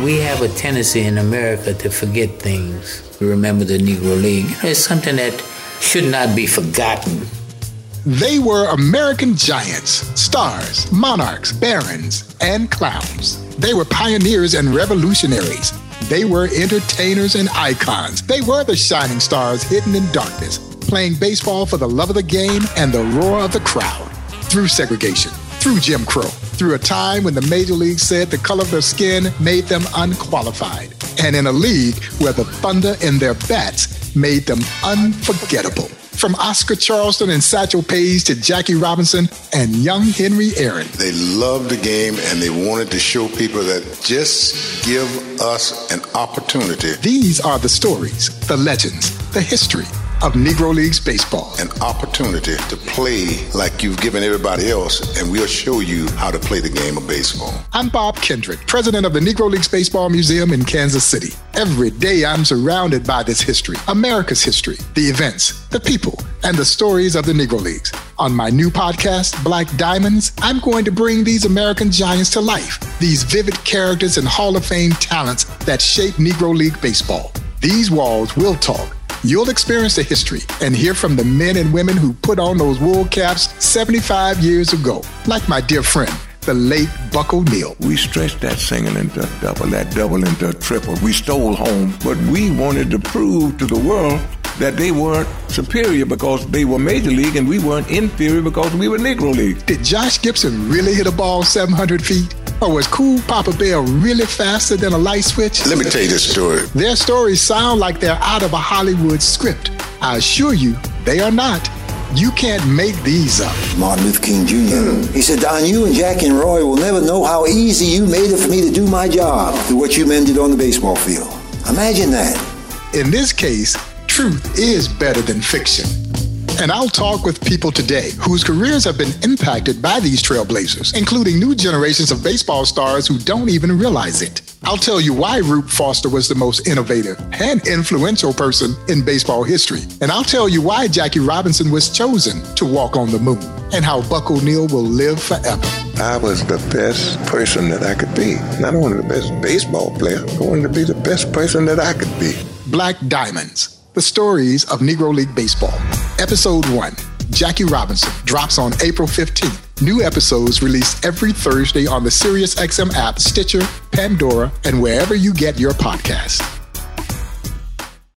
We have a tendency in America to forget things. We remember the Negro League. It's something that should not be forgotten. They were American giants, stars, monarchs, barons, and clowns. They were pioneers and revolutionaries. They were entertainers and icons. They were the shining stars hidden in darkness, playing baseball for the love of the game and the roar of the crowd. Through segregation, through Jim Crow, through a time when the major league said the color of their skin made them unqualified, and in a league where the thunder in their bats made them unforgettable. From Oscar Charleston and Satchel Paige to Jackie Robinson and young Henry Aaron. They loved the game and they wanted to show people that just give us an opportunity. These are the stories, the legends, the history of Negro Leagues Baseball. An opportunity to play like you've given everybody else, and we'll show you how to play the game of baseball. I'm Bob Kendrick, president of the Negro Leagues Baseball Museum in Kansas City. Every day I'm surrounded by this history, America's history, the events, the people, and the stories of the Negro Leagues. On my new podcast, Black Diamonds, I'm going to bring these American giants to life, these vivid characters and Hall of Fame talents that shape Negro League baseball. These walls will talk You'll experience the history and hear from the men and women who put on those wool caps 75 years ago, like my dear friend, the late Buck O'Neil. We stretched that single into a double, that double into a triple. We stole home, but we wanted to prove to the world that they weren't superior because they were major league and we weren't inferior because we were Negro League. Did Josh Gibson really hit a ball 700 feet? Or was Cool Papa Bell really faster than a light switch? Let me tell you this story. Their stories sound like they're out of a Hollywood script. I assure you, they are not. You can't make these up. Martin Luther King Jr. He said, Don, you and Jackie and Roy will never know how easy you made it for me to do my job through what you men did on the baseball field. Imagine that. In this case, truth is better than fiction. And I'll talk with people today whose careers have been impacted by these trailblazers, including new generations of baseball stars who don't even realize it. I'll tell you why Rube Foster was the most innovative and influential person in baseball history. And I'll tell you why Jackie Robinson was chosen to walk on the moon and how Buck O'Neil will live forever. I was the best person that I could be. Not only the best baseball player, I wanted to be the best person that I could be. Black Diamonds the Stories of Negro League Baseball. Episode 1 Jackie Robinson drops on April 15th. New episodes released every Thursday on the SiriusXM app, Stitcher, Pandora, and wherever you get your podcasts.